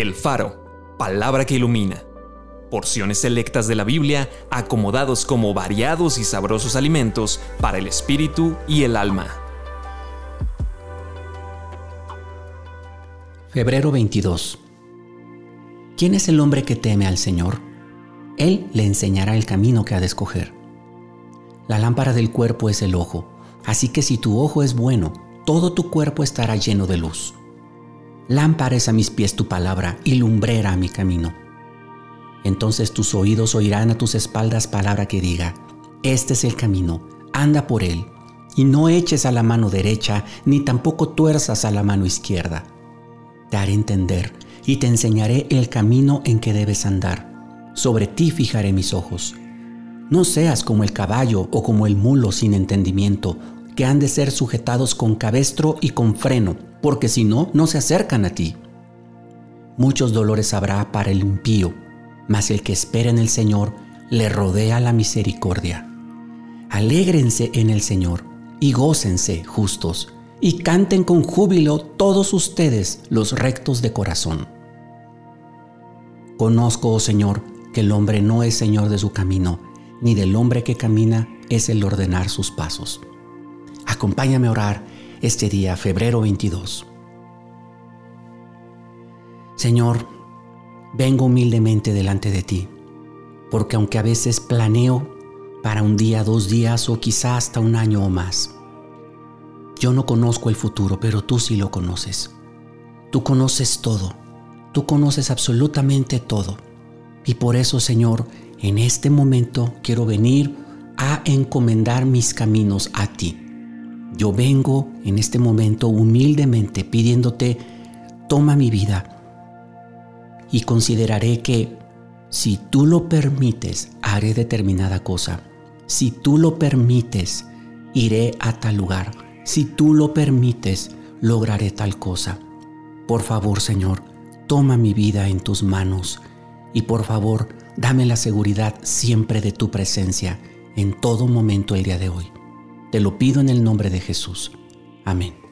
El Faro, palabra que ilumina. Porciones selectas de la Biblia acomodados como variados y sabrosos alimentos para el espíritu y el alma. Febrero 22. ¿Quién es el hombre que teme al Señor? Él le enseñará el camino que ha de escoger. La lámpara del cuerpo es el ojo, así que si tu ojo es bueno, todo tu cuerpo estará lleno de luz. Lámpara es a mis pies tu palabra y lumbrera a mi camino. Entonces tus oídos oirán a tus espaldas palabra que diga, este es el camino, anda por él, y no eches a la mano derecha, ni tampoco tuerzas a la mano izquierda. Te haré entender y te enseñaré el camino en que debes andar. Sobre ti fijaré mis ojos. No seas como el caballo o como el mulo sin entendimiento, que han de ser sujetados con cabestro y con freno, porque si no, no se acercan a ti. Muchos dolores habrá para el impío, mas el que espera en el Señor le rodea la misericordia. Alégrense en el Señor y gócense justos, y canten con júbilo todos ustedes los rectos de corazón. Conozco, oh Señor, que el hombre no es Señor de su camino, ni del hombre que camina es el ordenar sus pasos. Acompáñame a orar este día, febrero 22. Señor, vengo humildemente delante de ti, porque aunque a veces planeo para un día, dos días o quizá hasta un año o más, yo no conozco el futuro, pero tú sí lo conoces. Tú conoces todo, tú conoces absolutamente todo. Y por eso, Señor, en este momento quiero venir a encomendar mis caminos a ti. Yo vengo en este momento humildemente pidiéndote, toma mi vida y consideraré que si tú lo permites, haré determinada cosa. Si tú lo permites, iré a tal lugar. Si tú lo permites, lograré tal cosa. Por favor, Señor, toma mi vida en tus manos y por favor, dame la seguridad siempre de tu presencia en todo momento el día de hoy. Te lo pido en el nombre de Jesús. Amén.